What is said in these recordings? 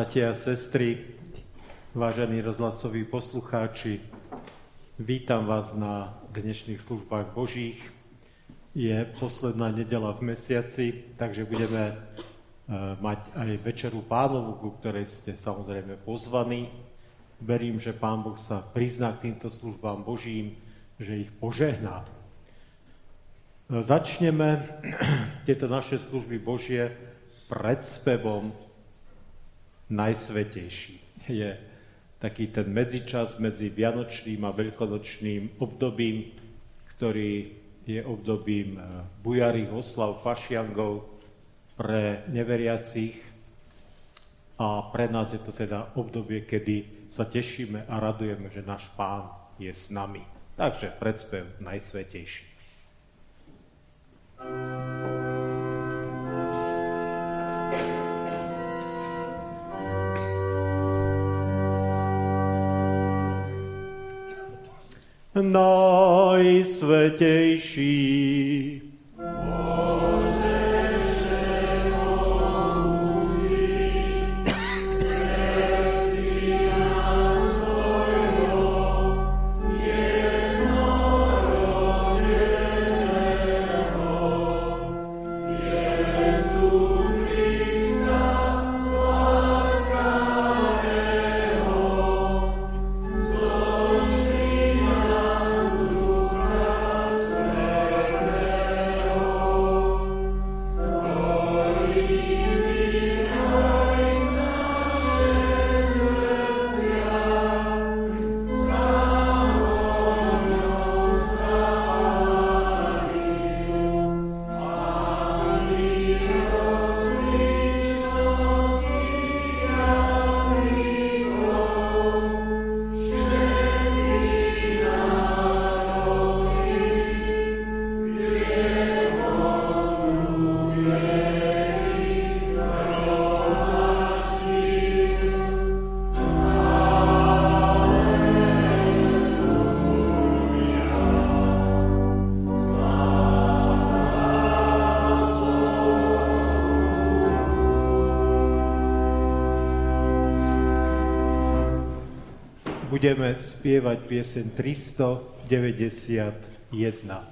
Bratia a sestry, vážení rozhlasoví poslucháči, vítam vás na dnešných službách Božích. Je posledná nedela v mesiaci, takže budeme e, mať aj večeru pánovu, ku ktorej ste samozrejme pozvaní. Verím, že Pán Boh sa prizná k týmto službám Božím, že ich požehná. E, začneme tieto naše služby Božie predspevom najsvetejší. Je taký ten medzičas medzi Vianočným a Veľkonočným obdobím, ktorý je obdobím eh, bujarých oslav, fašiangov pre neveriacich a pre nás je to teda obdobie, kedy sa tešíme a radujeme, že náš pán je s nami. Takže predspev najsvetejší. thank you najsvetejší. Budeme spievať piesen 391.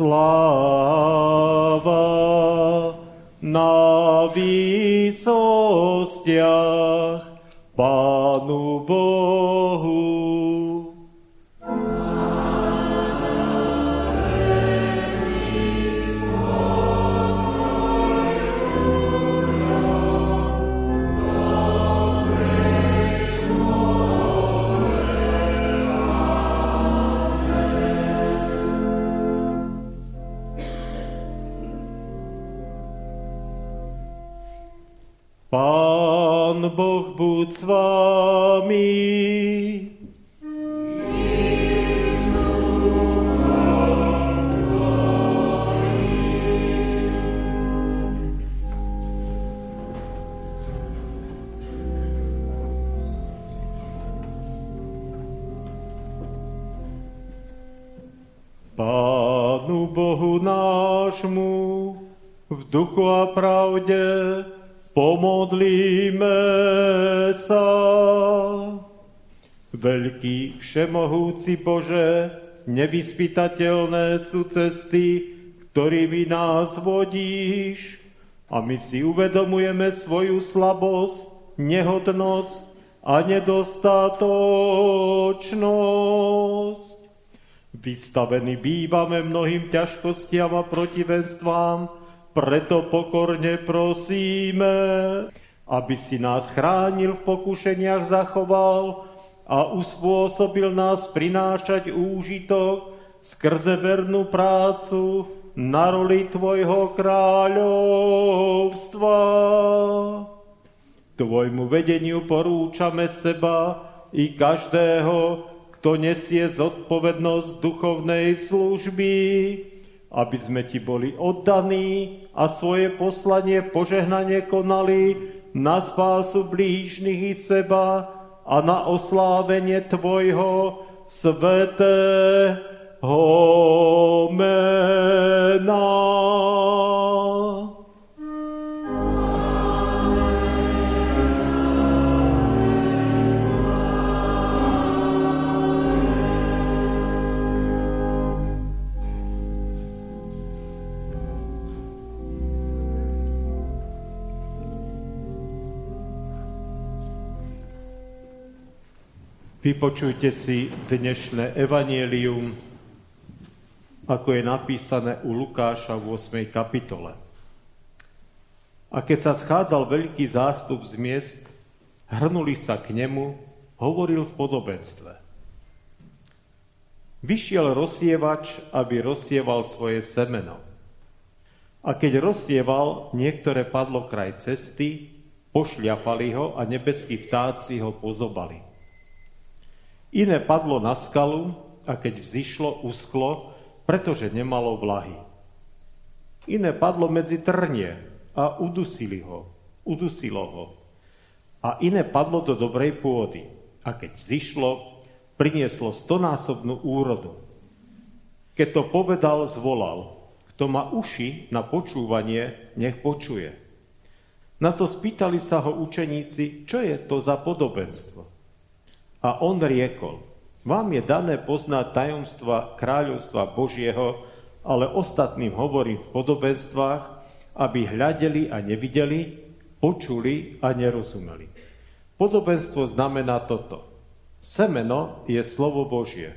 Sláva nášmu v duchu a pravde Pomodlíme sa. Veľký, všemohúci Bože, nevyspytateľné sú cesty, ktorými nás vodíš a my si uvedomujeme svoju slabosť, nehodnosť a nedostatočnosť. Vystavení bývame mnohým ťažkostiam a protivenstvám, preto pokorne prosíme, aby si nás chránil v pokušeniach zachoval a uspôsobil nás prinášať úžitok skrze vernú prácu na roli Tvojho kráľovstva. Tvojmu vedeniu porúčame seba i každého, kto nesie zodpovednosť duchovnej služby, aby sme ti boli oddaní a svoje poslanie požehnanie konali na spásu blížnych i seba a na oslávenie Tvojho svetého mena. Vypočujte si dnešné evanielium, ako je napísané u Lukáša v 8. kapitole. A keď sa schádzal veľký zástup z miest, hrnuli sa k nemu, hovoril v podobenstve. Vyšiel rozsievač, aby rozsieval svoje semeno. A keď rozsieval, niektoré padlo kraj cesty, pošľapali ho a nebeskí vtáci ho pozobali. Iné padlo na skalu a keď vzýšlo, uschlo, pretože nemalo vlahy. Iné padlo medzi trnie a udusili ho, udusilo ho. A iné padlo do dobrej pôdy a keď vzýšlo, prinieslo stonásobnú úrodu. Keď to povedal, zvolal, kto má uši na počúvanie, nech počuje. Na to spýtali sa ho učeníci, čo je to za podobenstvo. A on riekol, vám je dané poznať tajomstva kráľovstva Božieho, ale ostatným hovorím v podobenstvách, aby hľadeli a nevideli, počuli a nerozumeli. Podobenstvo znamená toto. Semeno je slovo Božie.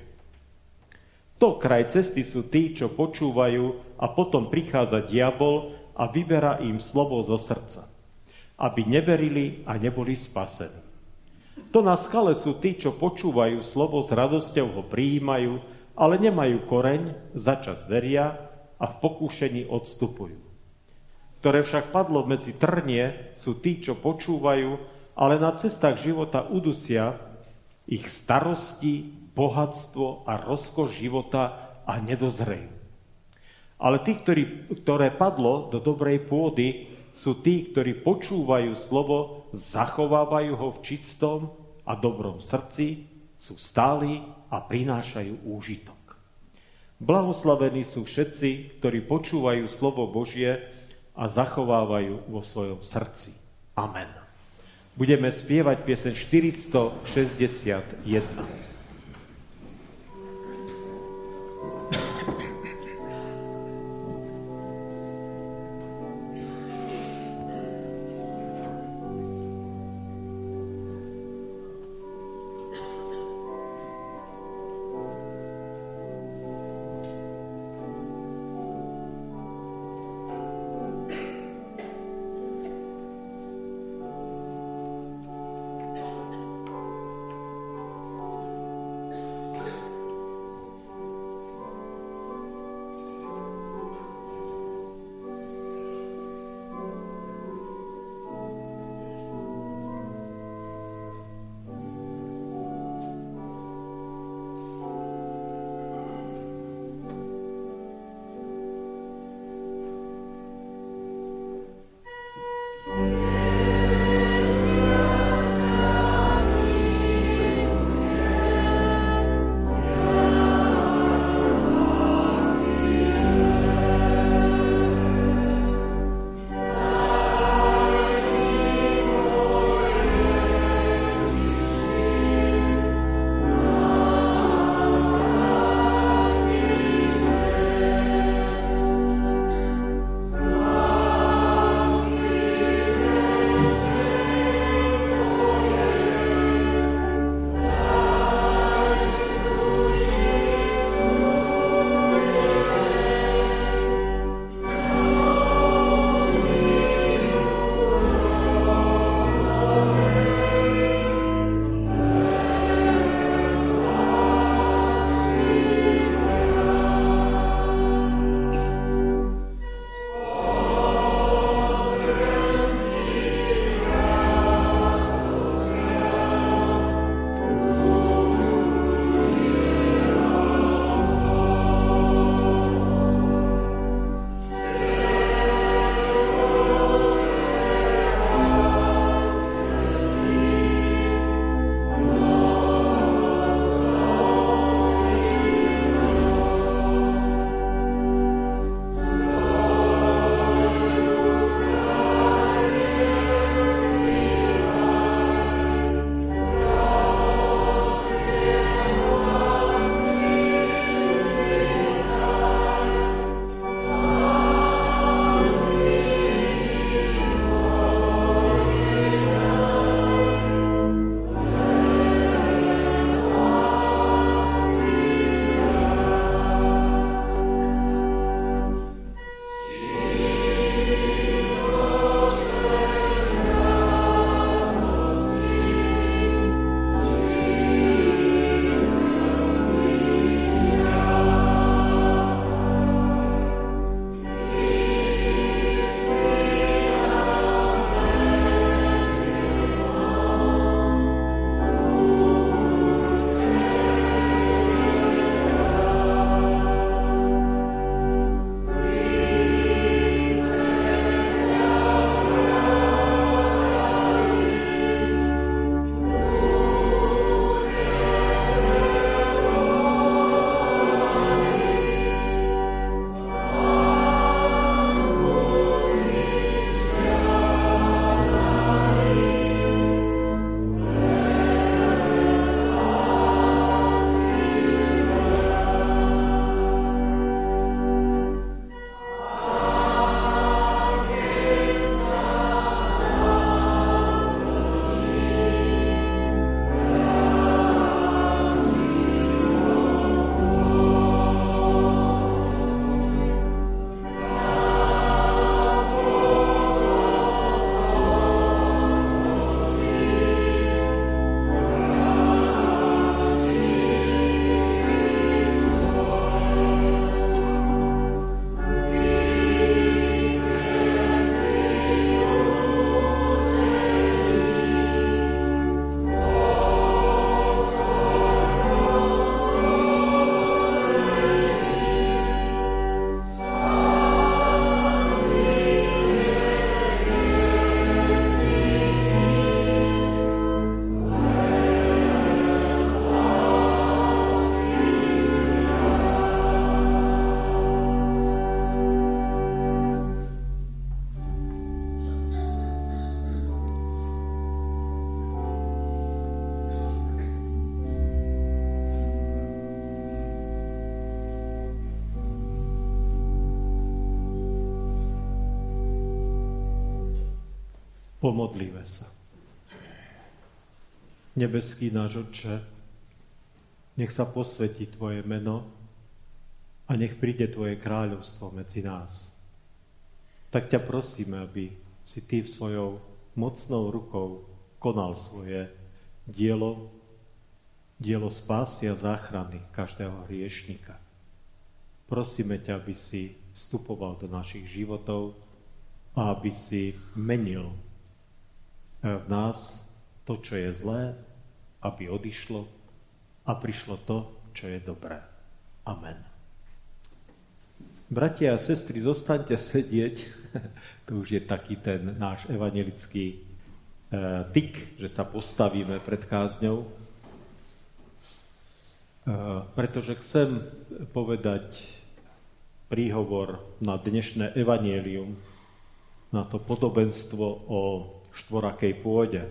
To kraj cesty sú tí, čo počúvajú a potom prichádza diabol a vyberá im slovo zo srdca, aby neverili a neboli spasení. To na skale sú tí, čo počúvajú slovo, s radosťou ho prijímajú, ale nemajú koreň, začas veria a v pokúšení odstupujú. Ktoré však padlo medzi trnie, sú tí, čo počúvajú, ale na cestách života udusia ich starosti, bohatstvo a rozkoš života a nedozrejú. Ale tí, ktorí, ktoré padlo do dobrej pôdy, sú tí, ktorí počúvajú slovo, zachovávajú ho v čistom a dobrom srdci, sú stáli a prinášajú úžitok. Blahoslavení sú všetci, ktorí počúvajú slovo Božie a zachovávajú vo svojom srdci. Amen. Budeme spievať piesen 461. Pomodlíme sa. Nebeský náš Otče, nech sa posvetí Tvoje meno a nech príde Tvoje kráľovstvo medzi nás. Tak ťa prosíme, aby si Ty svojou mocnou rukou konal svoje dielo, dielo spásy a záchrany každého hriešnika. Prosíme ťa, aby si vstupoval do našich životov a aby si menil v nás to, čo je zlé, aby odišlo a prišlo to, čo je dobré. Amen. Bratia a sestry, zostaňte sedieť. to už je taký ten náš evangelický e, tyk, že sa postavíme pred kázňou. E, pretože chcem povedať príhovor na dnešné evanielium, na to podobenstvo o štvorakej pôde.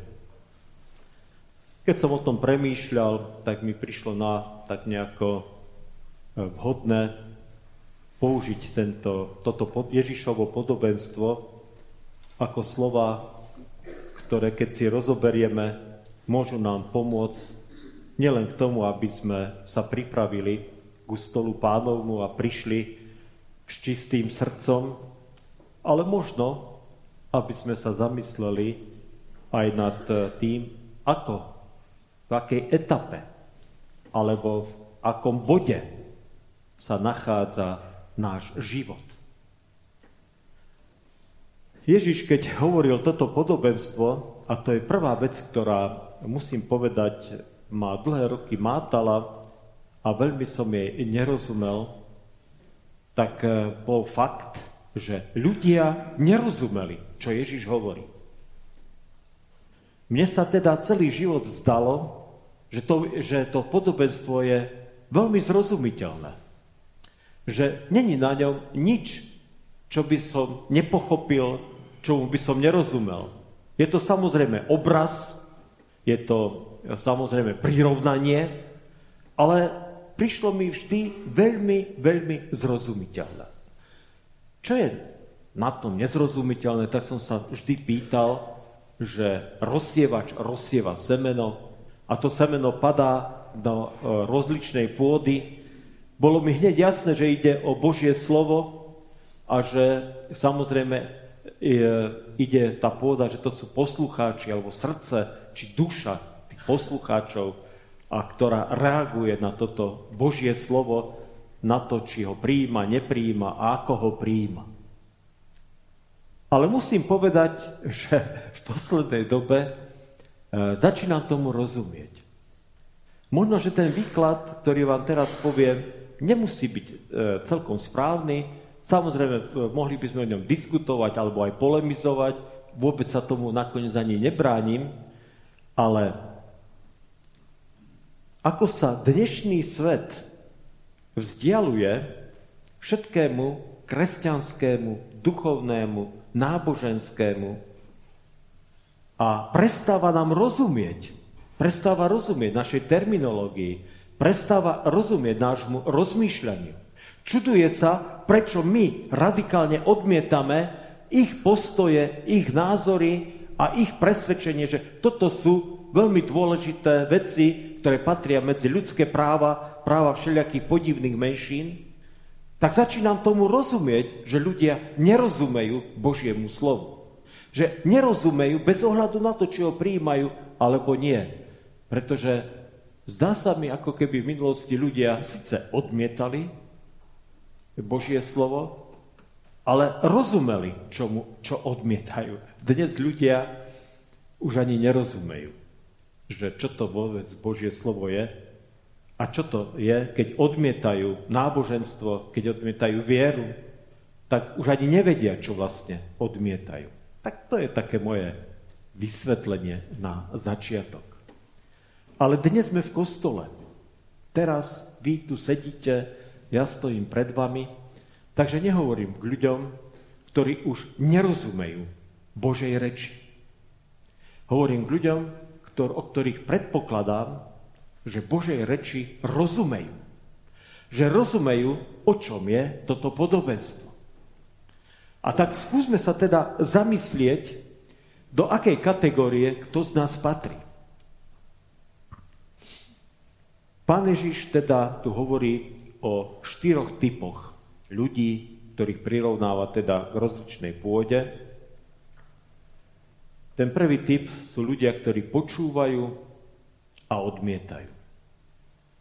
Keď som o tom premýšľal, tak mi prišlo na tak nejako e, vhodné použiť tento, toto Ježišovo podobenstvo ako slova, ktoré keď si rozoberieme, môžu nám pomôcť nielen k tomu, aby sme sa pripravili ku stolu pánovmu a prišli s čistým srdcom, ale možno aby sme sa zamysleli aj nad eh, tým, ako, v akej etape alebo v akom bode sa nachádza náš život. Ježiš, keď hovoril toto podobenstvo, a to je prvá vec, ktorá, musím povedať, má dlhé roky mátala a veľmi som jej nerozumel, tak eh, bol fakt, že ľudia nerozumeli, čo Ježiš hovorí. Mne sa teda celý život zdalo, že to, že to podobenstvo je veľmi zrozumiteľné. Že není na ňom nič, čo by som nepochopil, čomu by som nerozumel. Je to samozrejme obraz, je to samozrejme prirovnanie, ale prišlo mi vždy veľmi, veľmi zrozumiteľné. Čo je na tom nezrozumiteľné, tak som sa vždy pýtal, že rozsievač rozsieva semeno a to semeno padá do e, rozličnej pôdy. Bolo mi hneď jasné, že ide o Božie slovo a že samozrejme e, ide tá pôda, že to sú poslucháči alebo srdce či duša tých poslucháčov, a ktorá reaguje na toto Božie slovo na to, či ho príjima, nepríjima a ako ho príjima. Ale musím povedať, že v poslednej dobe e, začínam tomu rozumieť. Možno, že ten výklad, ktorý vám teraz poviem, nemusí byť e, celkom správny. Samozrejme, e, mohli by sme o ňom diskutovať alebo aj polemizovať. Vôbec sa tomu nakoniec ani nebránim. Ale ako sa dnešný svet vzdialuje všetkému kresťanskému, duchovnému, náboženskému a prestáva nám rozumieť, prestáva rozumieť našej terminológii, prestáva rozumieť nášmu rozmýšľaniu. Čuduje sa, prečo my radikálne odmietame ich postoje, ich názory a ich presvedčenie, že toto sú veľmi dôležité veci, ktoré patria medzi ľudské práva práva všelijakých podivných menšín, tak začínam tomu rozumieť, že ľudia nerozumejú Božiemu slovu. Že nerozumejú bez ohľadu na to, či ho prijímajú alebo nie. Pretože zdá sa mi, ako keby v minulosti ľudia síce odmietali Božie slovo, ale rozumeli, čomu, čo odmietajú. Dnes ľudia už ani nerozumejú, že čo to vôbec Božie slovo je a čo to je, keď odmietajú náboženstvo, keď odmietajú vieru, tak už ani nevedia, čo vlastne odmietajú. Tak to je také moje vysvetlenie na začiatok. Ale dnes sme v kostole. Teraz vy tu sedíte, ja stojím pred vami, takže nehovorím k ľuďom, ktorí už nerozumejú Božej reči. Hovorím k ľuďom, ktor- o ktorých predpokladám, že Božej reči rozumejú. Že rozumejú, o čom je toto podobenstvo. A tak skúsme sa teda zamyslieť do akej kategórie kto z nás patrí. Pán Ježiš teda tu hovorí o štyroch typoch ľudí, ktorých prirovnáva teda k rozličnej pôde. Ten prvý typ sú ľudia, ktorí počúvajú a odmietajú.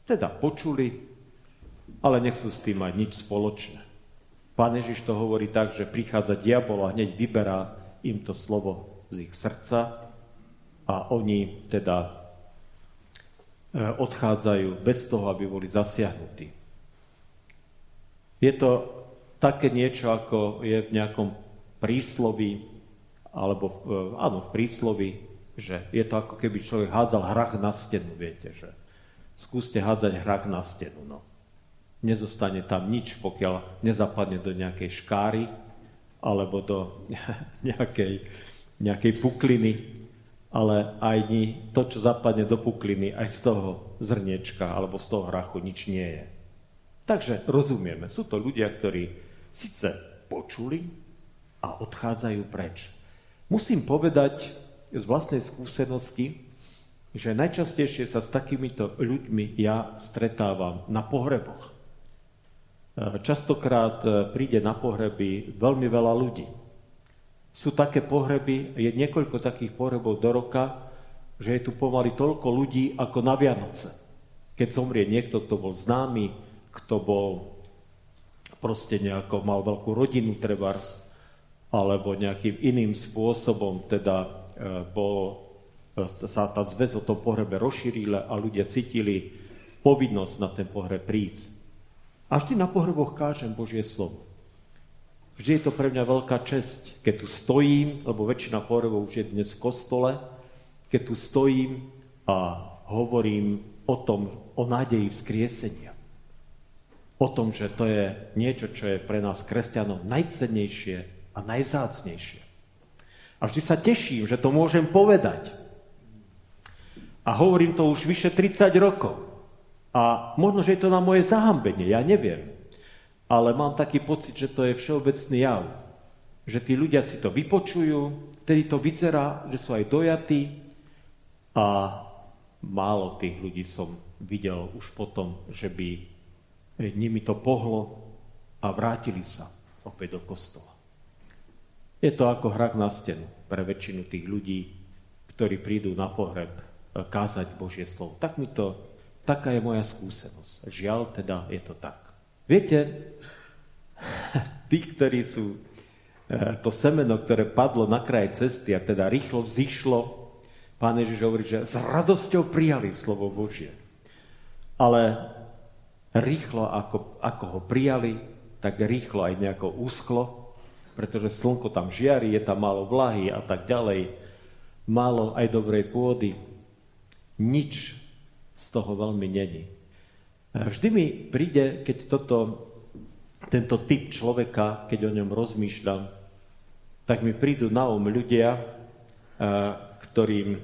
Teda počuli, ale nechcú s tým mať nič spoločné. Pán Ježiš to hovorí tak, že prichádza diabol a hneď vyberá im to slovo z ich srdca a oni teda e, odchádzajú bez toho, aby boli zasiahnutí. Je to také niečo, ako je v nejakom prísloví, alebo e, áno, v prísloví, že je to ako keby človek hádzal hrach na stenu, viete, že skúste hádzať hrak na stenu. No. Nezostane tam nič, pokiaľ nezapadne do nejakej škáry alebo do nejakej, nejakej pukliny, ale aj to, čo zapadne do pukliny, aj z toho zrniečka alebo z toho hrachu nič nie je. Takže rozumieme, sú to ľudia, ktorí síce počuli a odchádzajú preč. Musím povedať z vlastnej skúsenosti, že najčastejšie sa s takýmito ľuďmi ja stretávam na pohreboch. E, častokrát e, príde na pohreby veľmi veľa ľudí. Sú také pohreby, je niekoľko takých pohrebov do roka, že je tu pomaly toľko ľudí ako na Vianoce. Keď zomrie niekto, kto bol známy, kto bol proste nejako, mal veľkú rodinu trebárs, alebo nejakým iným spôsobom teda e, bol sa tá zväz o tom pohrebe rozšírila a ľudia cítili povinnosť na ten pohreb prísť. A vždy na pohreboch kážem Božie slovo. Vždy je to pre mňa veľká česť, keď tu stojím, lebo väčšina pohrebov už je dnes v kostole, keď tu stojím a hovorím o tom, o nádeji vzkriesenia. O tom, že to je niečo, čo je pre nás kresťanov najcennejšie a najzácnejšie. A vždy sa teším, že to môžem povedať. A hovorím to už vyše 30 rokov. A možno, že je to na moje zahambenie, ja neviem. Ale mám taký pocit, že to je všeobecný jav. Že tí ľudia si to vypočujú, vtedy to vyzerá, že sú aj dojatí a málo tých ľudí som videl už potom, že by nimi to pohlo a vrátili sa opäť do kostola. Je to ako hrak na stenu pre väčšinu tých ľudí, ktorí prídu na pohreb kázať Božie slovo. Tak mi to, taká je moja skúsenosť. Žiaľ, teda je to tak. Viete, tí, ktorí sú eh, to semeno, ktoré padlo na kraj cesty a teda rýchlo vzýšlo, Pán Ježiš hovorí, že s radosťou prijali slovo Božie. Ale rýchlo, ako, ako ho prijali, tak rýchlo aj nejako úschlo, pretože slnko tam žiari, je tam málo vlahy a tak ďalej, málo aj dobrej pôdy nič z toho veľmi není. Vždy mi príde, keď toto, tento typ človeka, keď o ňom rozmýšľam, tak mi prídu na um ľudia, ktorým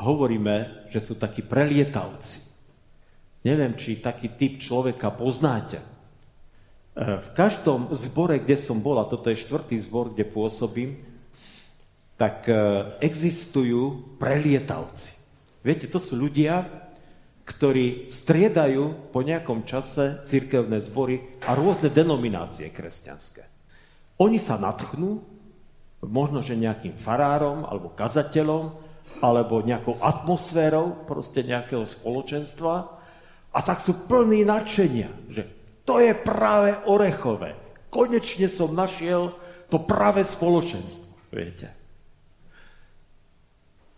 hovoríme, že sú takí prelietavci. Neviem, či taký typ človeka poznáte. V každom zbore, kde som bol, a toto je štvrtý zbor, kde pôsobím, tak e, existujú prelietavci. Viete, to sú ľudia, ktorí striedajú po nejakom čase cirkevné zbory a rôzne denominácie kresťanské. Oni sa natchnú, možno, že nejakým farárom alebo kazateľom, alebo nejakou atmosférou proste nejakého spoločenstva a tak sú plní nadšenia, že to je práve orechové. Konečne som našiel to práve spoločenstvo, viete.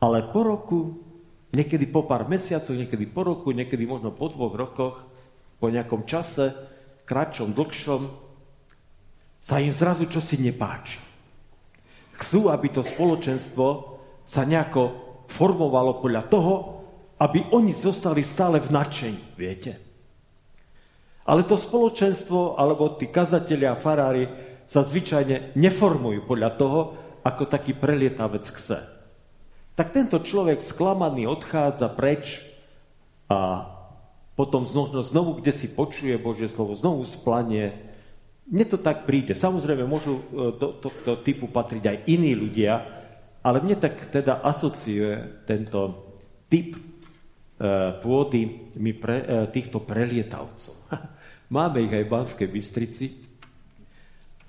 Ale po roku Niekedy po pár mesiacoch, niekedy po roku, niekedy možno po dvoch rokoch, po nejakom čase, kratšom, dlhšom, sa im zrazu čosi nepáči. Chcú, aby to spoločenstvo sa nejako formovalo podľa toho, aby oni zostali stále v nadšení, viete. Ale to spoločenstvo, alebo tí kazatelia a farári sa zvyčajne neformujú podľa toho, ako taký prelietavec chce tak tento človek sklamaný odchádza preč a potom znovu, znovu kde si počuje Božie slovo, znovu splanie. Mne to tak príde. Samozrejme, môžu e, do tohto typu patriť aj iní ľudia, Ale mne tak teda asociuje tento typ e, pôdy e, týchto prelietavcov. Máme ich aj v Banskej Bystrici.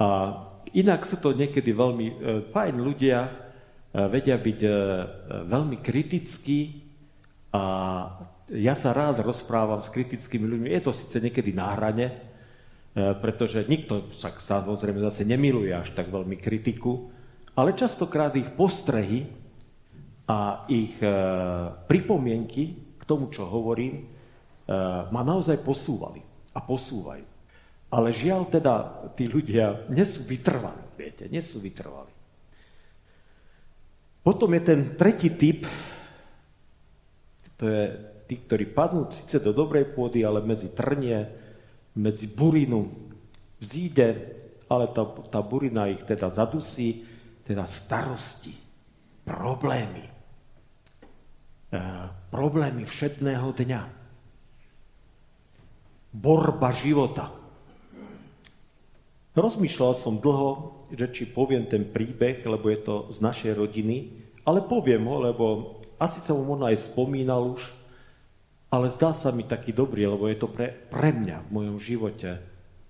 A inak sú to niekedy veľmi e, fajn ľudia, e, vedia byť e, veľmi kritickí a ja sa rád rozprávam s kritickými ľuďmi. Je to síce niekedy na hrane, pretože nikto však samozrejme zase nemiluje až tak veľmi kritiku, ale častokrát ich postrehy a ich pripomienky k tomu, čo hovorím, ma naozaj posúvali a posúvajú. Ale žiaľ teda, tí ľudia nie sú vytrvali, viete, nie sú vytrvali. Potom je ten tretí typ, to je tí, ktorí padnú síce do dobrej pôdy, ale medzi trnie, medzi burinu vzíde, ale tá, tá burina ich teda zadusí teda starosti, problémy. E, problémy všedného dňa. Borba života. Rozmýšľal som dlho, že či poviem ten príbeh, lebo je to z našej rodiny, ale poviem ho, lebo asi som ho možno aj spomínal už, ale zdá sa mi taký dobrý, lebo je to pre, pre mňa v mojom živote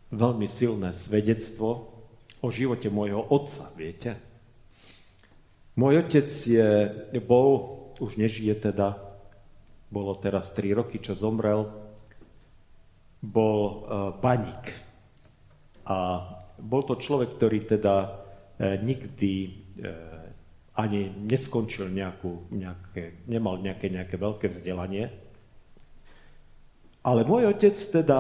veľmi silné svedectvo o živote môjho otca, viete. Môj otec je, bol, už nežije teda, bolo teraz 3 roky, čo zomrel, bol baník. A bol to človek, ktorý teda uh, nikdy uh, ani neskončil nejakú, nejaké, nemal nejaké, nejaké veľké vzdelanie. Ale môj otec teda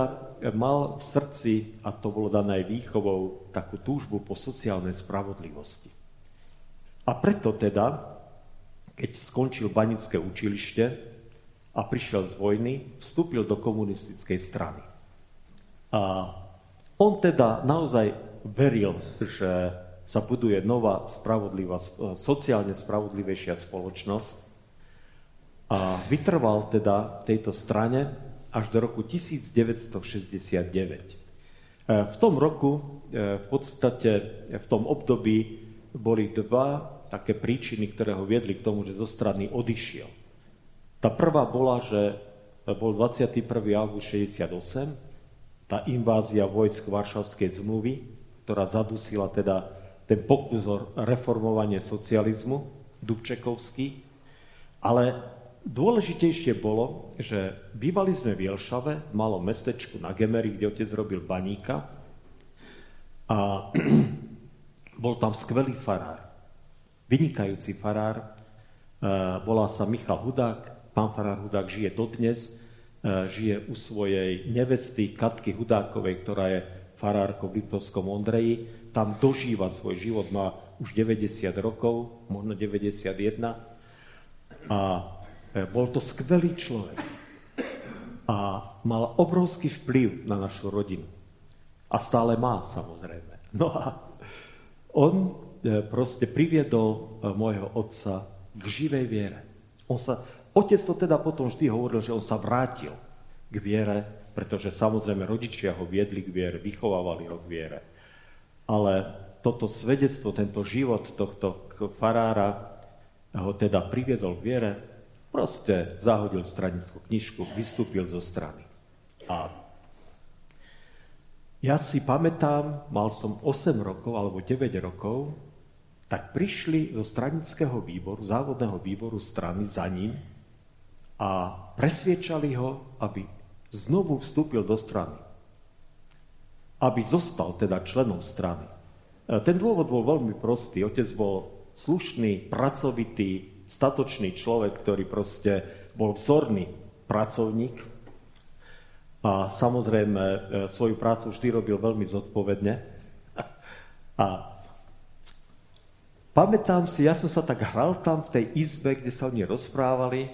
mal v srdci, a to bolo dané aj výchovou, takú túžbu po sociálnej spravodlivosti. A preto teda, keď skončil banické učilište a prišiel z vojny, vstúpil do komunistickej strany. A on teda naozaj veril, že sa buduje nová, spravodlivá, sociálne spravodlivejšia spoločnosť a vytrval teda tejto strane až do roku 1969. E, v tom roku, e, v podstate v tom období boli dva také príčiny, ktoré ho viedli k tomu, že zo strany odišiel. Tá prvá bola, že bol 21. august 68, tá invázia vojsk Varšavskej zmluvy, ktorá zadusila teda ten pokus o reformovanie socializmu, Dubčekovský, ale dôležitejšie bolo, že bývali sme v Jelšave, malom mestečku na Gemery, kde otec robil baníka a bol tam skvelý farár vynikajúci farár, e, volá sa Michal Hudák, pán farár Hudák žije dodnes, e, žije u svojej nevesty Katky Hudákovej, ktorá je farárkou v Liptovskom Ondreji, tam dožíva svoj život, má už 90 rokov, možno 91 a e, bol to skvelý človek a mal obrovský vplyv na našu rodinu. A stále má, samozrejme. No a on E, proste priviedol môjho otca k živej viere. On sa, otec to teda potom vždy hovoril, že on sa vrátil k viere, pretože samozrejme rodičia ho viedli k viere, vychovávali ho k viere. Ale toto svedectvo, tento život tohto farára ho teda priviedol k viere, proste zahodil stranickú knižku, vystúpil zo strany. A ja si pamätám, mal som 8 rokov alebo 9 rokov, tak prišli zo stranického výboru, závodného výboru strany za ním a presviečali ho, aby znovu vstúpil do strany. Aby zostal teda členom strany. E, ten dôvod bol veľmi prostý. Otec bol slušný, pracovitý, statočný človek, ktorý proste bol vzorný pracovník a samozrejme e, svoju prácu vždy robil veľmi zodpovedne. A Pamätám si, ja som sa tak hral tam v tej izbe, kde sa oni rozprávali,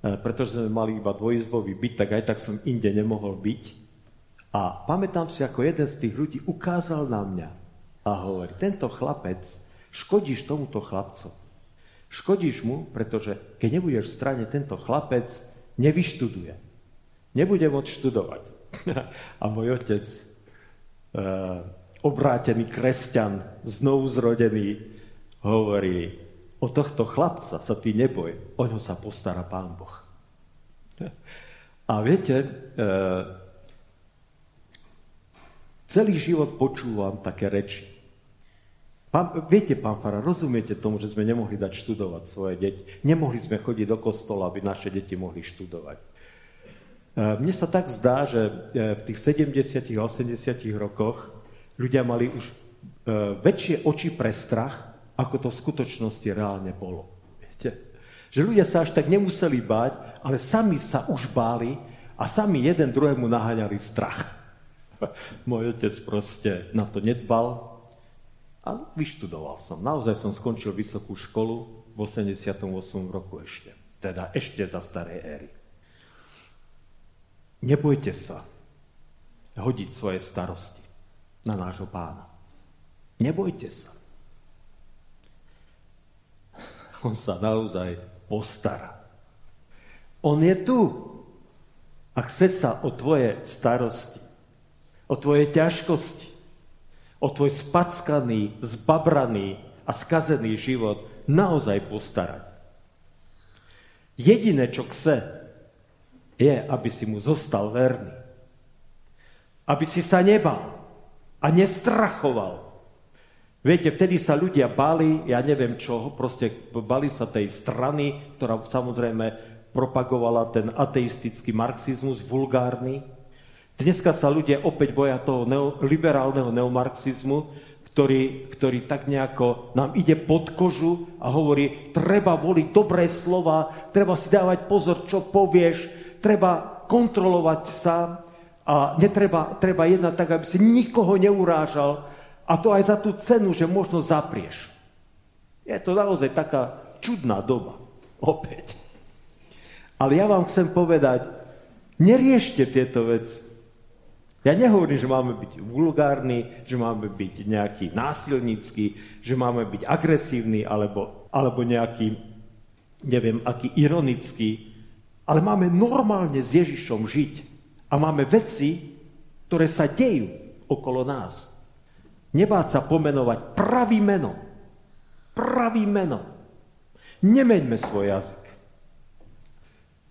pretože sme mali iba dvojizbový byt, tak aj tak som inde nemohol byť. A pamätám si, ako jeden z tých ľudí ukázal na mňa a hovorí, tento chlapec, škodíš tomuto chlapcu. Škodíš mu, pretože keď nebudeš v strane, tento chlapec nevyštuduje. Nebude môcť študovať. a môj otec, e, obrátený kresťan, znovu zrodený, hovorí, o tohto chlapca sa ty neboj, o ňo sa postará Pán Boh. A viete, e, celý život počúvam také reči. Pán, viete, pán Fara, rozumiete tomu, že sme nemohli dať študovať svoje deti? Nemohli sme chodiť do kostola, aby naše deti mohli študovať. E, mne sa tak zdá, že e, v tých 70 a 80 rokoch ľudia mali už e, väčšie oči pre strach, ako to v skutočnosti reálne bolo. Viete? Že ľudia sa až tak nemuseli báť, ale sami sa už báli a sami jeden druhému naháňali strach. Môj otec proste na to nedbal, a vyštudoval som. Naozaj som skončil vysokú školu v 88. roku ešte. Teda ešte za starej éry. Nebojte sa hodiť svoje starosti na nášho pána. Nebojte sa. On sa naozaj postará. On je tu a chce sa o tvoje starosti, o tvoje ťažkosti, o tvoj spackaný, zbabraný a skazený život naozaj postarať. Jediné, čo chce, je, aby si mu zostal verný. Aby si sa nebal a nestrachoval. Viete, vtedy sa ľudia bali, ja neviem čo, proste bali sa tej strany, ktorá samozrejme propagovala ten ateistický marxizmus, vulgárny, Dneska sa ľudia opäť boja toho liberálneho neomarxizmu, ktorý, ktorý tak nejako nám ide pod kožu a hovorí, treba voliť dobré slova, treba si dávať pozor, čo povieš, treba kontrolovať sa a netreba, treba jednať tak, aby si nikoho neurážal a to aj za tú cenu, že možno zaprieš. Je to naozaj taká čudná doba. Opäť. Ale ja vám chcem povedať, neriešte tieto veci. Ja nehovorím, že máme byť vulgárni, že máme byť nejaký násilnícky, že máme byť agresívni alebo, alebo nejaký, neviem, aký ironický, ale máme normálne s Ježišom žiť a máme veci, ktoré sa dejú okolo nás. Nebáť sa pomenovať pravý meno. Pravý meno. Nemeňme svoj jazyk.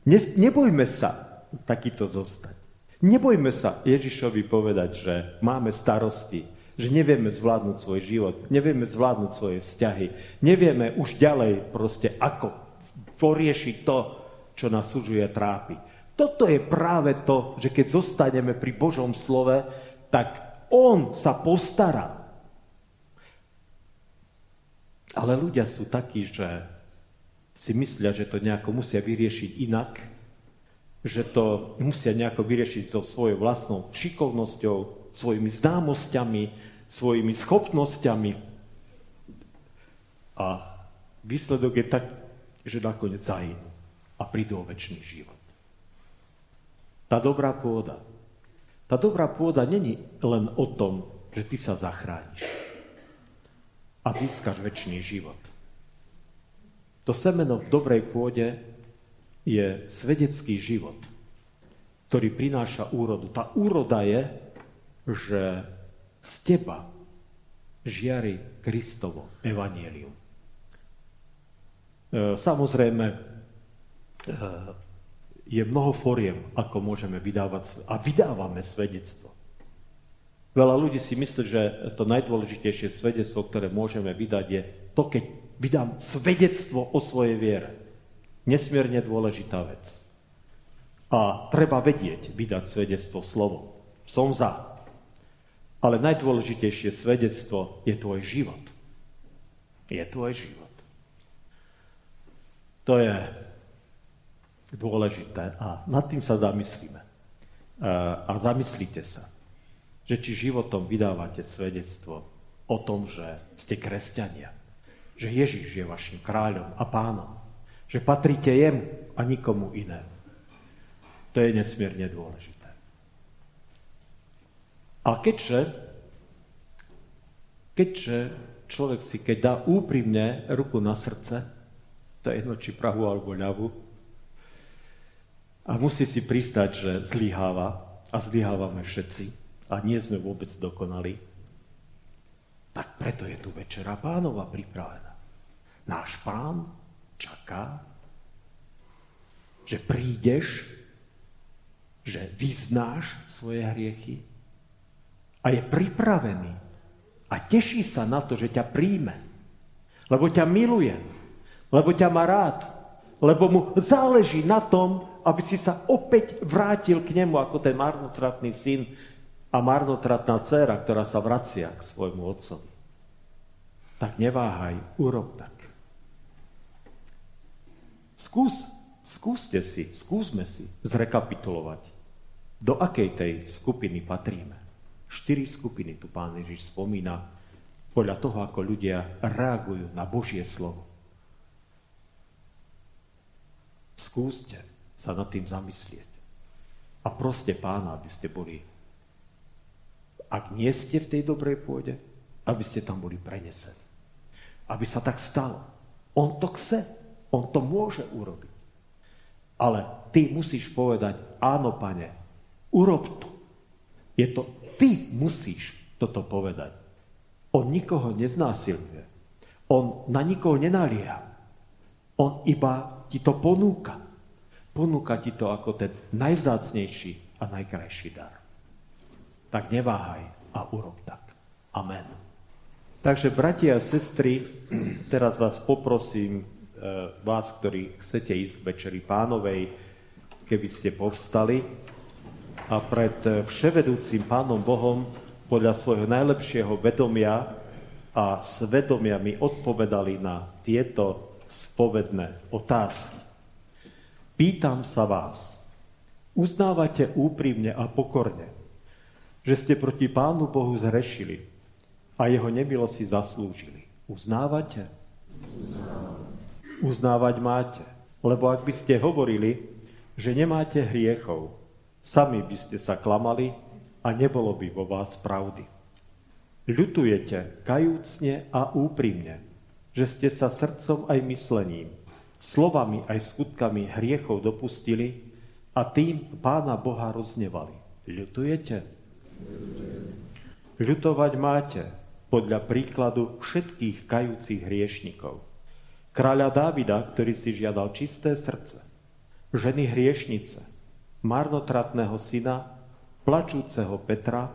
Ne, nebojme sa takýto zostať. Nebojme sa Ježišovi povedať, že máme starosti, že nevieme zvládnuť svoj život, nevieme zvládnuť svoje vzťahy, nevieme už ďalej proste ako poriešiť to, čo nás sužuje trápi. Toto je práve to, že keď zostaneme pri Božom slove, tak On sa postará. Ale ľudia sú takí, že si myslia, že to nejako musia vyriešiť inak, že to musia nejako vyriešiť so svojou vlastnou šikovnosťou, svojimi známosťami, svojimi schopnosťami. A výsledok je tak, že nakoniec zahynú a prídu o väčší život. Tá dobrá pôda. Tá dobrá pôda není len o tom, že ty sa zachrániš a získaš väčší život. To semeno v dobrej pôde je svedecký život, ktorý prináša úrodu. Tá úroda je, že z teba žiari Kristovo evanielium. E, samozrejme, e, je mnoho foriem, ako môžeme vydávať a vydávame svedectvo. Veľa ľudí si myslí, že to najdôležitejšie svedectvo, ktoré môžeme vydať, je to, keď vydám svedectvo o svojej viere nesmierne dôležitá vec. A treba vedieť, vydať svedectvo slovom. Som za. Ale najdôležitejšie svedectvo je tvoj život. Je tvoj život. To je dôležité a nad tým sa zamyslíme. A zamyslite sa, že či životom vydávate svedectvo o tom, že ste kresťania, že Ježiš je vašim kráľom a pánom, že patríte jemu a nikomu inému. To je nesmierne dôležité. A keďže, keďže človek si, keď dá úprimne ruku na srdce, to je jedno, či prahu alebo ľavu, a musí si pristať, že zlyháva, a zlyhávame všetci, a nie sme vôbec dokonali, tak preto je tu Večera Pánova pripravená. náš pán čaká, že prídeš, že vyznáš svoje hriechy a je pripravený a teší sa na to, že ťa príjme, lebo ťa miluje, lebo ťa má rád, lebo mu záleží na tom, aby si sa opäť vrátil k nemu ako ten marnotratný syn a marnotratná dcéra, ktorá sa vracia k svojmu otcovi. Tak neváhaj, urob tak. Skús, skúste si, skúsme si zrekapitulovať, do akej tej skupiny patríme. Štyri skupiny tu pán Ježiš spomína podľa toho, ako ľudia reagujú na Božie slovo. Skúste sa nad tým zamyslieť. A proste pána, aby ste boli, ak nie ste v tej dobrej pôde, aby ste tam boli prenesení. Aby sa tak stalo. On to chce. On to môže urobiť. Ale ty musíš povedať, áno, pane, urob to. Je to, ty musíš toto povedať. On nikoho neznásilňuje. On na nikoho nenalieha. On iba ti to ponúka. Ponúka ti to ako ten najvzácnejší a najkrajší dar. Tak neváhaj a urob tak. Amen. Takže, bratia a sestry, teraz vás poprosím, e, vás, ktorí chcete ísť k Večeri Pánovej, keby ste povstali a pred vševedúcim Pánom Bohom podľa svojho najlepšieho vedomia a svedomia mi odpovedali na tieto spovedné otázky. Pýtam sa vás, uznávate úprimne a pokorne, že ste proti Pánu Bohu zrešili a jeho nemilo si zaslúžili. Uznávate? Uznávať máte. Lebo ak by ste hovorili, že nemáte hriechov, Sami by ste sa klamali a nebolo by vo vás pravdy. Ľutujete kajúcne a úprimne, že ste sa srdcom aj myslením, slovami aj skutkami hriechov dopustili a tým Pána Boha roznevali. Ľutujete? Ľutovať máte podľa príkladu všetkých kajúcich hriešnikov. Kráľa Dávida, ktorý si žiadal čisté srdce, ženy hriešnice, marnotratného syna, plačúceho Petra,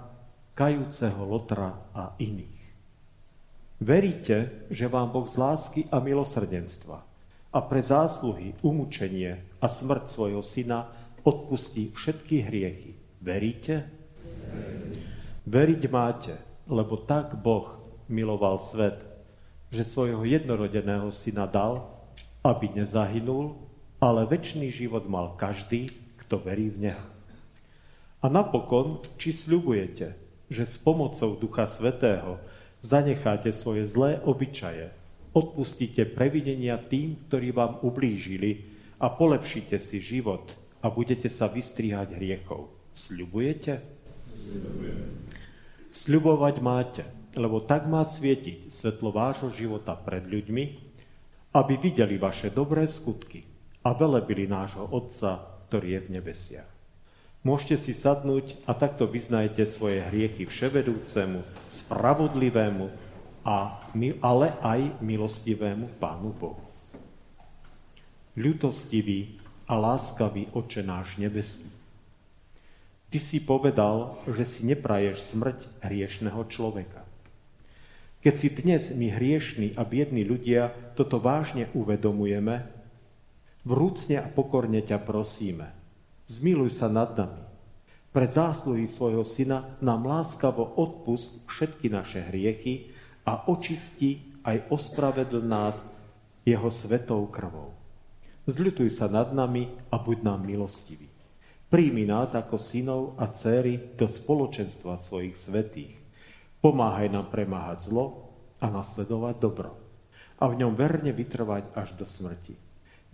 kajúceho Lotra a iných. Veríte, že vám Boh z lásky a milosrdenstva a pre zásluhy, umúčenie a smrť svojho syna odpustí všetky hriechy. Veríte? Veriť máte, lebo tak Boh miloval svet, že svojho jednorodeného syna dal, aby nezahynul, ale väčší život mal každý, kto verí v Neho. A napokon, či sľubujete, že s pomocou Ducha Svetého zanecháte svoje zlé obyčaje, odpustíte previnenia tým, ktorí vám ublížili a polepšíte si život a budete sa vystrihať hriechov. Sľubujete? Sľubovať máte, lebo tak má svietiť svetlo vášho života pred ľuďmi, aby videli vaše dobré skutky a velebili nášho Otca ktorý je v nebesiach. Môžete si sadnúť a takto vyznajte svoje hriechy vševedúcemu, spravodlivému, a, ale aj milostivému Pánu Bohu. Ľutostivý a láskavý Oče náš nebeský, Ty si povedal, že si nepraješ smrť hriešného človeka. Keď si dnes my hriešní a biední ľudia toto vážne uvedomujeme, Vrúcne a pokorne ťa prosíme, zmiluj sa nad nami. Pred zásluhy svojho syna nám láskavo odpust všetky naše hriechy a očisti aj ospravedl nás jeho svetou krvou. Zľutuj sa nad nami a buď nám milostivý. Príjmi nás ako synov a céry do spoločenstva svojich svetých. Pomáhaj nám premáhať zlo a nasledovať dobro a v ňom verne vytrvať až do smrti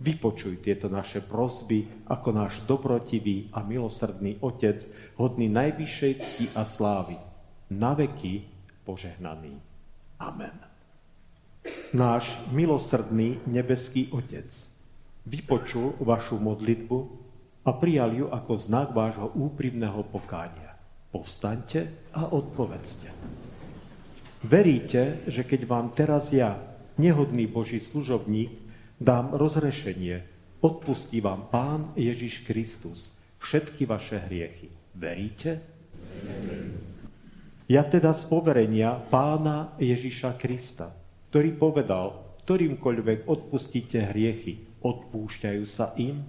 Vypočuj tieto naše prosby ako náš dobrotivý a milosrdný Otec, hodný najvyššej cti a slávy, na veky požehnaný. Amen. Náš milosrdný nebeský Otec vypočul vašu modlitbu a prijal ju ako znak vášho úprimného pokánia. Povstaňte a odpovedzte. Veríte, že keď vám teraz ja nehodný Boží služobník, dám rozrešenie. Odpustí vám Pán Ježiš Kristus všetky vaše hriechy. Veríte? Ja teda z poverenia Pána Ježiša Krista, ktorý povedal, ktorýmkoľvek odpustíte hriechy, odpúšťajú sa im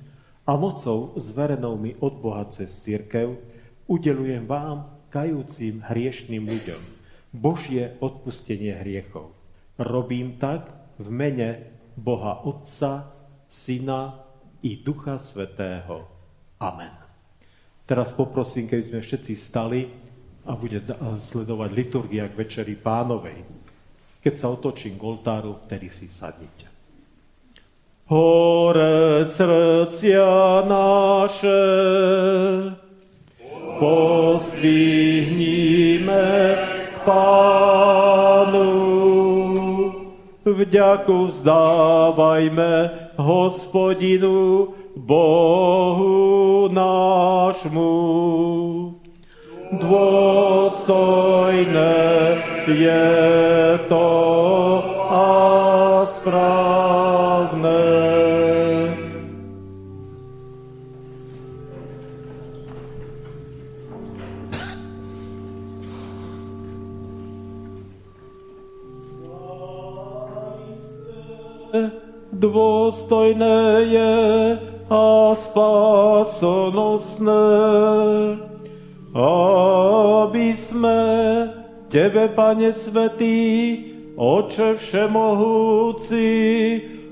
a mocou zverenou mi od Boha cez církev udelujem vám, kajúcim hriešným ľuďom, Božie odpustenie hriechov. Robím tak v mene Boha Otca, Syna i Ducha Svetého. Amen. Teraz poprosím, keby sme všetci stali a bude sledovať liturgia k Večeri Pánovej. Keď sa otočím k oltáru, vtedy si sadnite. Hore srdcia naše, pozdvihnime k Pánu. Vďaku vzdávajme hospodinu Bohu nášmu. Dôstojné je to a správne. dôstojné je a spásonosné, aby sme Tebe, Pane Svetý, Oče Všemohúci,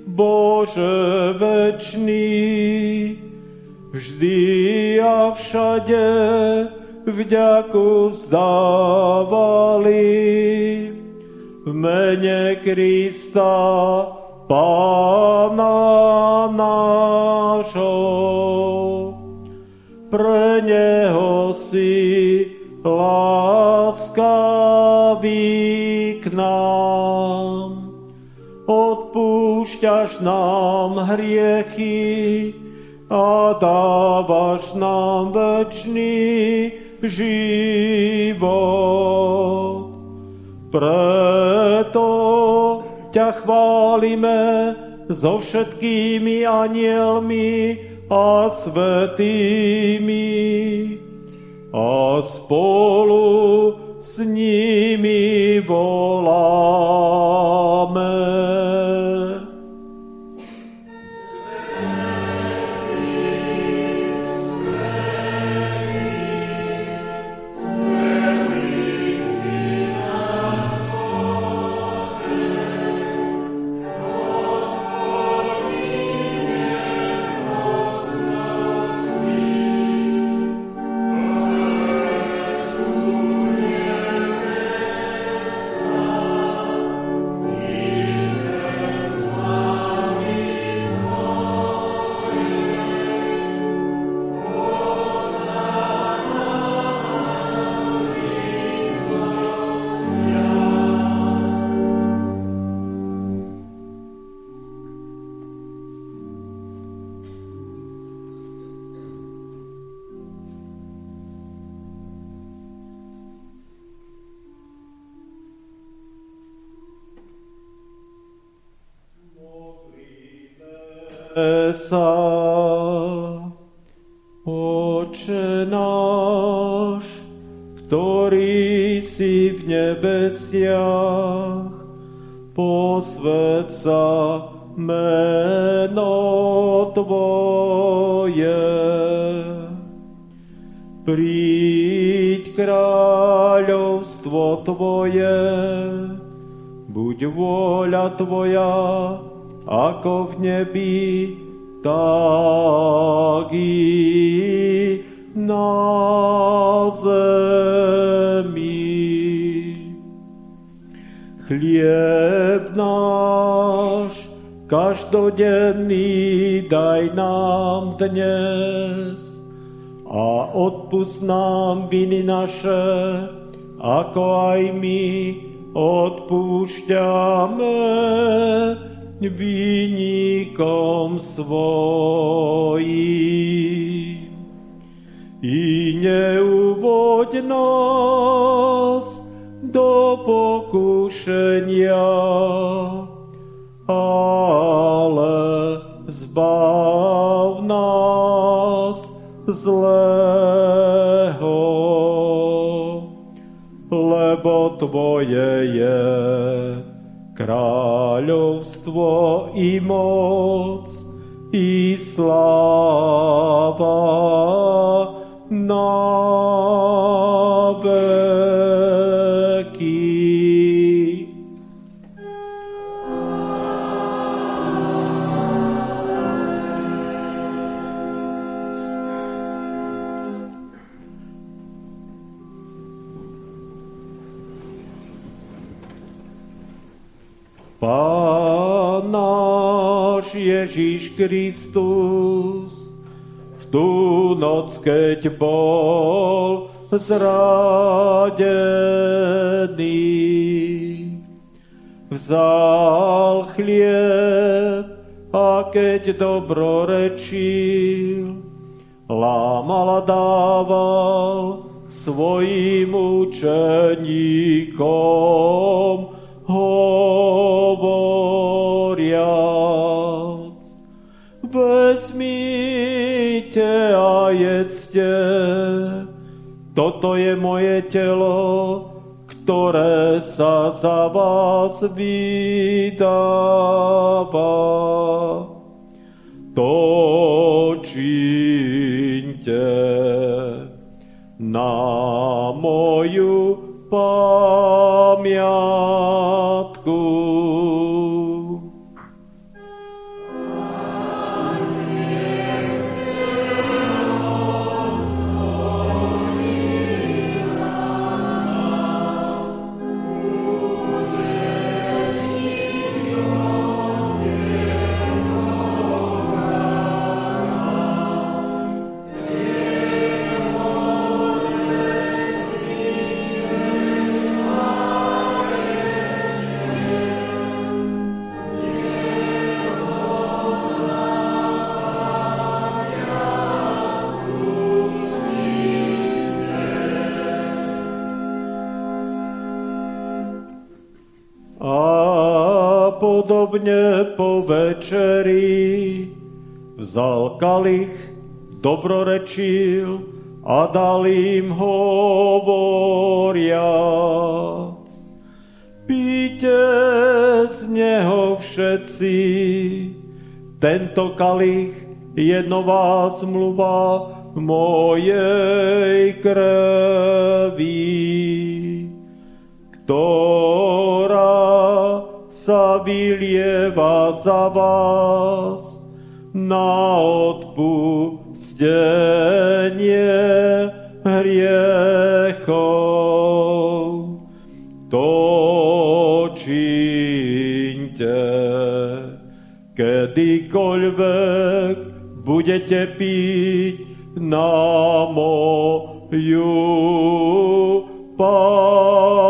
Bože večný, vždy a všade vďaku vzdávali v mene Krista, Pána nášho. Pre Neho si láskavý k nám. Odpúšťaš nám hriechy a dávaš nám večný život. Preto ťa chválime so všetkými anielmi a svetými a spolu s nimi voláme. Vôľa Tvoja, ako v nebi, tak i na zemi. Chlieb náš každodenný daj nám dnes a odpust nám viny naše, ako aj my odpúšťame vynikom svojim. I neuvoď nás do pokušenia, ale zbav nás zlého. Lebo Tvoje je kráľovstvo i moc i sláva Kristus v tú noc, keď bol zradený. Vzal chlieb a keď dobrorečil, lámal a dával svojim učeníkom, Vezmite a jedzte, toto je moje telo, ktoré sa za vás vydáva. To činte na moju pamiatku. Podobne po večeri vzal kalich, dobrorečil a dal im hovoriac. Píte z neho všetci, tento kalich je nová zmluva mojej krvi, ktorá sa vylieva za vás na odpustenie hriechov. To činte, kedykoľvek budete piť na moju pamiatku.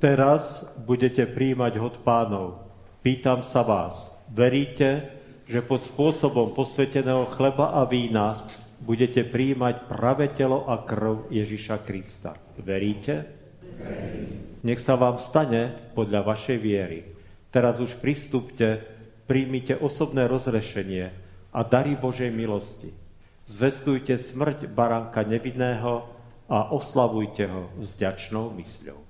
Teraz budete príjmať hod pánov. Pýtam sa vás, veríte, že pod spôsobom posveteného chleba a vína budete príjmať pravé telo a krv Ježiša Krista? Veríte? Nech sa vám stane podľa vašej viery. Teraz už pristúpte, príjmite osobné rozrešenie a dary Božej milosti. Zvestujte smrť baránka nevinného a oslavujte ho vzďačnou mysľou.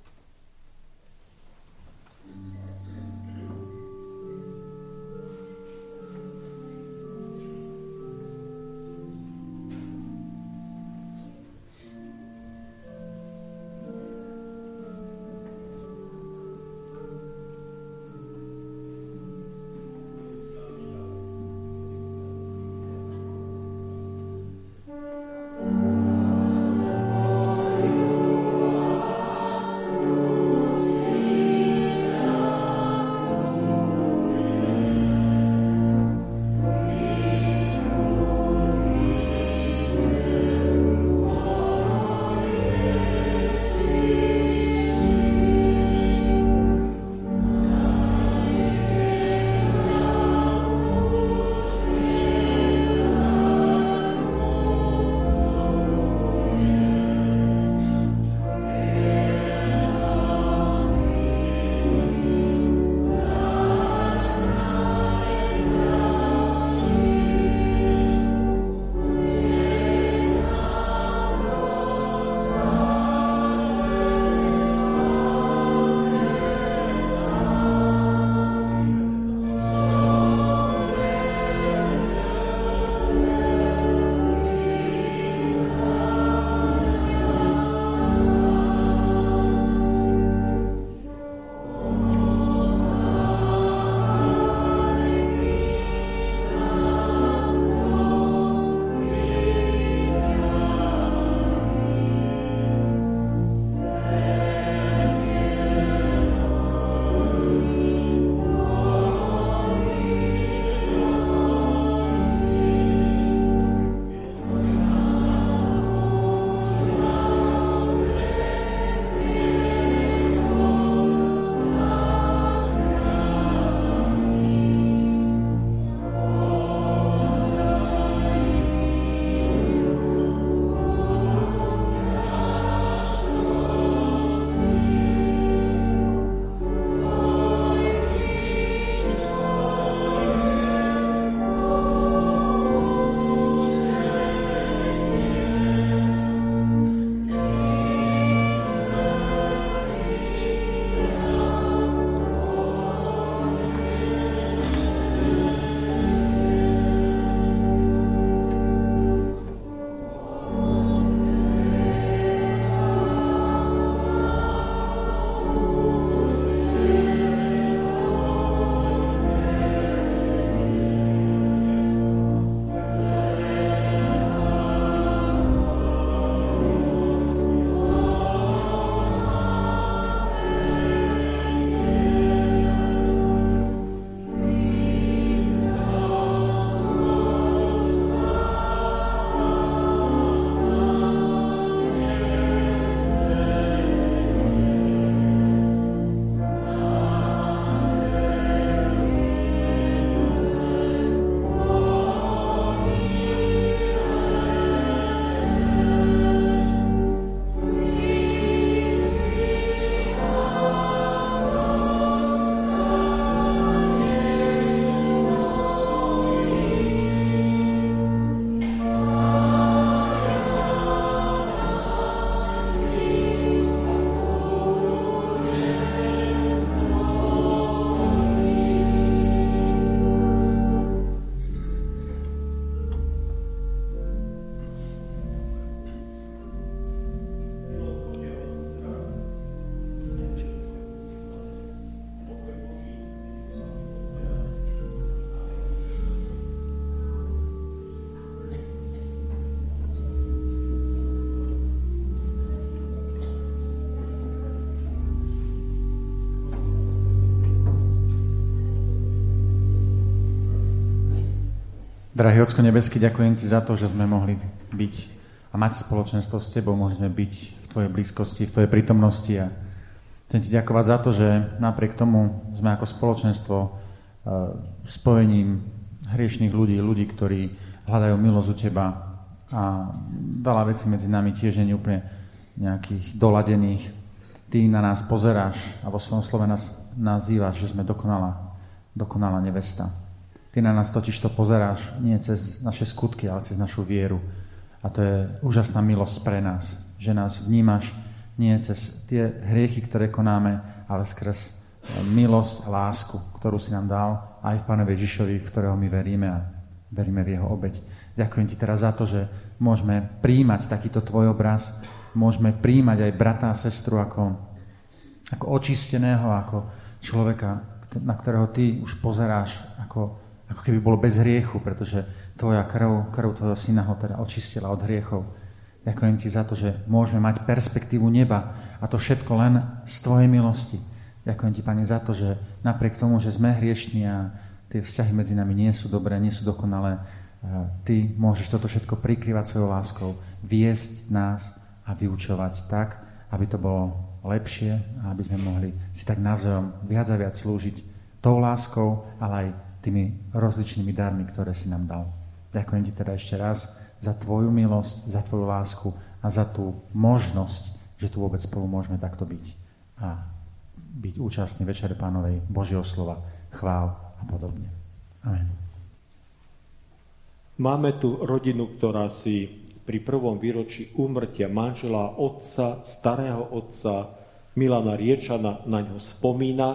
Drahý Ocko nebeský, ďakujem Ti za to, že sme mohli byť a mať spoločenstvo s Tebou, mohli sme byť v Tvojej blízkosti, v Tvojej prítomnosti a Chcem ti ďakovať za to, že napriek tomu sme ako spoločenstvo uh, spojením hriešných ľudí, ľudí, ktorí hľadajú milosť u teba a veľa vecí medzi nami tiež nie úplne nejakých doladených. Ty na nás pozeráš a vo svojom slove nás nazývaš, že sme dokonalá, dokonalá nevesta. Ty na nás totiž to pozeráš nie cez naše skutky, ale cez našu vieru. A to je úžasná milosť pre nás, že nás vnímaš nie cez tie hriechy, ktoré konáme, ale skrz milosť a lásku, ktorú si nám dal aj v Pánovi Ježišovi, v ktorého my veríme a veríme v jeho obeď. Ďakujem ti teraz za to, že môžeme príjmať takýto tvoj obraz, môžeme príjmať aj brata a sestru ako, ako očisteného, ako človeka, na ktorého ty už pozeráš, ako, ako keby bol bez hriechu, pretože tvoja krv, krv tvojho syna ho teda očistila od hriechov. Ďakujem ti za to, že môžeme mať perspektívu neba a to všetko len z tvojej milosti. Ďakujem ti, Pane, za to, že napriek tomu, že sme hriešní a tie vzťahy medzi nami nie sú dobré, nie sú dokonalé, ty môžeš toto všetko prikrývať svojou láskou, viesť nás a vyučovať tak, aby to bolo lepšie a aby sme mohli si tak navzájom viac a viac slúžiť tou láskou, ale aj tými rozličnými darmi, ktoré si nám dal. Ďakujem ti teda ešte raz za tvoju milosť, za tvoju lásku a za tú možnosť, že tu vôbec spolu môžeme takto byť. A byť účastný Večere Pánovej Božieho slova, chvál a podobne. Amen. Máme tu rodinu, ktorá si pri prvom výročí úmrtia manžela otca, starého otca Milana Riečana na ňo spomína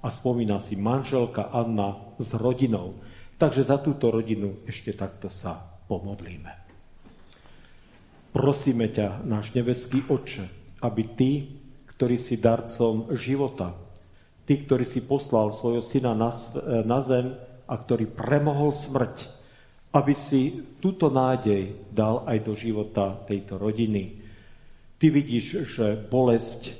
a spomína si manželka Anna s rodinou. Takže za túto rodinu ešte takto sa pomodlíme. Prosíme ťa, náš nebeský Oče, aby Ty ktorý si darcom života. Ty, ktorý si poslal svojho syna na, na zem a ktorý premohol smrť, aby si túto nádej dal aj do života tejto rodiny. Ty vidíš, že bolesť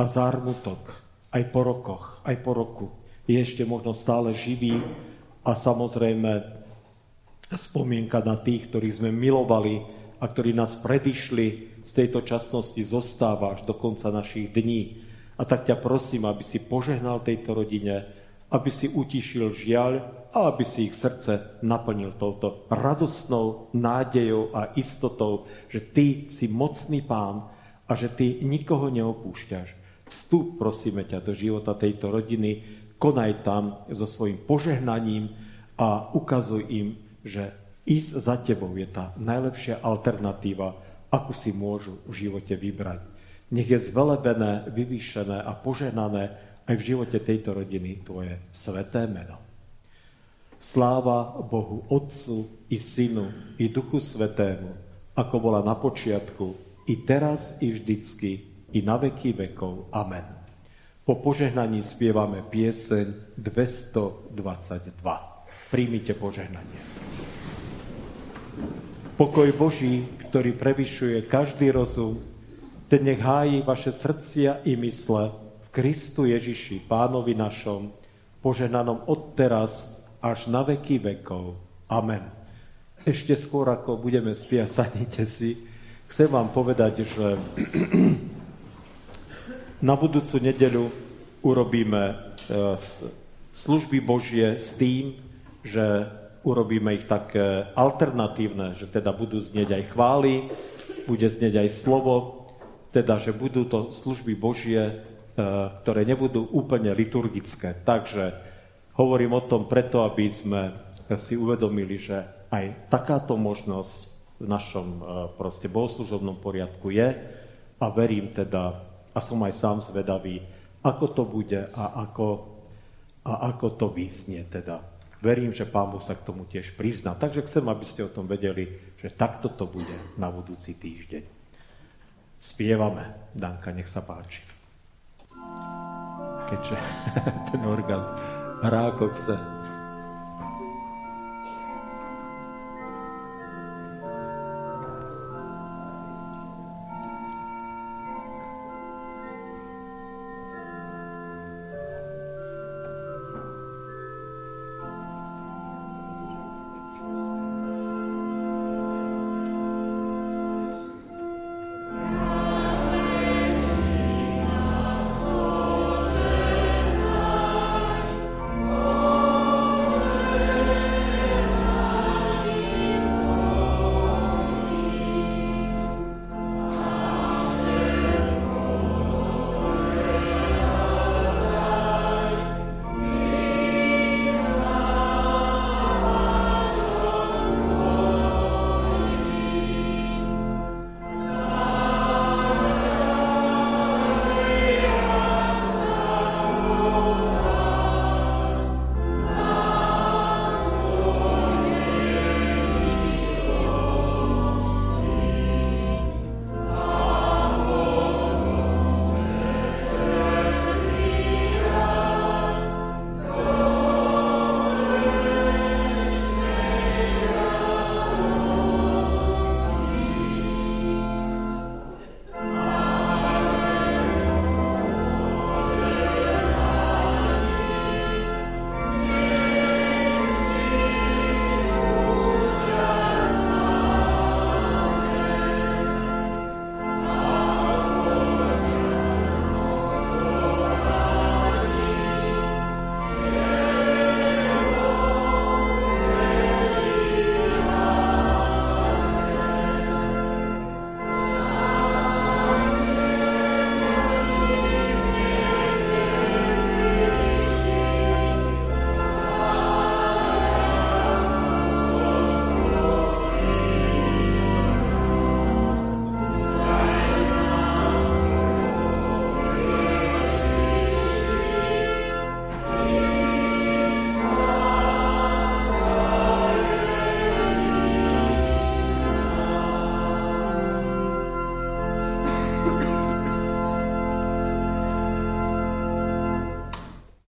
a zármutok aj po rokoch, aj po roku je ešte možno stále živý a samozrejme spomienka na tých, ktorých sme milovali a ktorí nás predišli, z tejto časnosti zostávaš do konca našich dní. A tak ťa prosím, aby si požehnal tejto rodine, aby si utišil žiaľ a aby si ich srdce naplnil touto radostnou nádejou a istotou, že ty si mocný pán a že ty nikoho neopúšťaš. Vstup, prosíme ťa, do života tejto rodiny, konaj tam so svojím požehnaním a ukazuj im, že ísť za tebou je tá najlepšia alternatíva, akú si môžu v živote vybrať. Nech je zvelebené, vyvýšené a poženané aj v živote tejto rodiny tvoje sveté meno. Sláva Bohu Otcu i Synu i Duchu Svetému, ako bola na počiatku, i teraz, i vždycky, i na veky vekov. Amen. Po požehnaní spievame pieseň 222. Príjmite požehnanie. Pokoj Boží, ktorý prevyšuje každý rozum, ten nech hájí vaše srdcia i mysle v Kristu Ježiši, Pánovi našom, poženanom od teraz až na veky vekov. Amen. Ešte skôr, ako budeme spiať, sadnite si, chcem vám povedať, že na budúcu nedeľu urobíme e, služby Božie s tým, že urobíme ich také alternatívne, že teda budú znieť aj chvály, bude znieť aj slovo, teda, že budú to služby Božie, e, ktoré nebudú úplne liturgické. Takže hovorím o tom preto, aby sme si uvedomili, že aj takáto možnosť v našom e, proste bohoslužobnom poriadku je a verím teda, a som aj sám zvedavý, ako to bude a ako, a ako to vysnie teda verím, že Pán Boh sa k tomu tiež prizná. Takže chcem, aby ste o tom vedeli, že takto to bude na budúci týždeň. Spievame. Danka, nech sa páči. Keďže ten orgán hrá chce.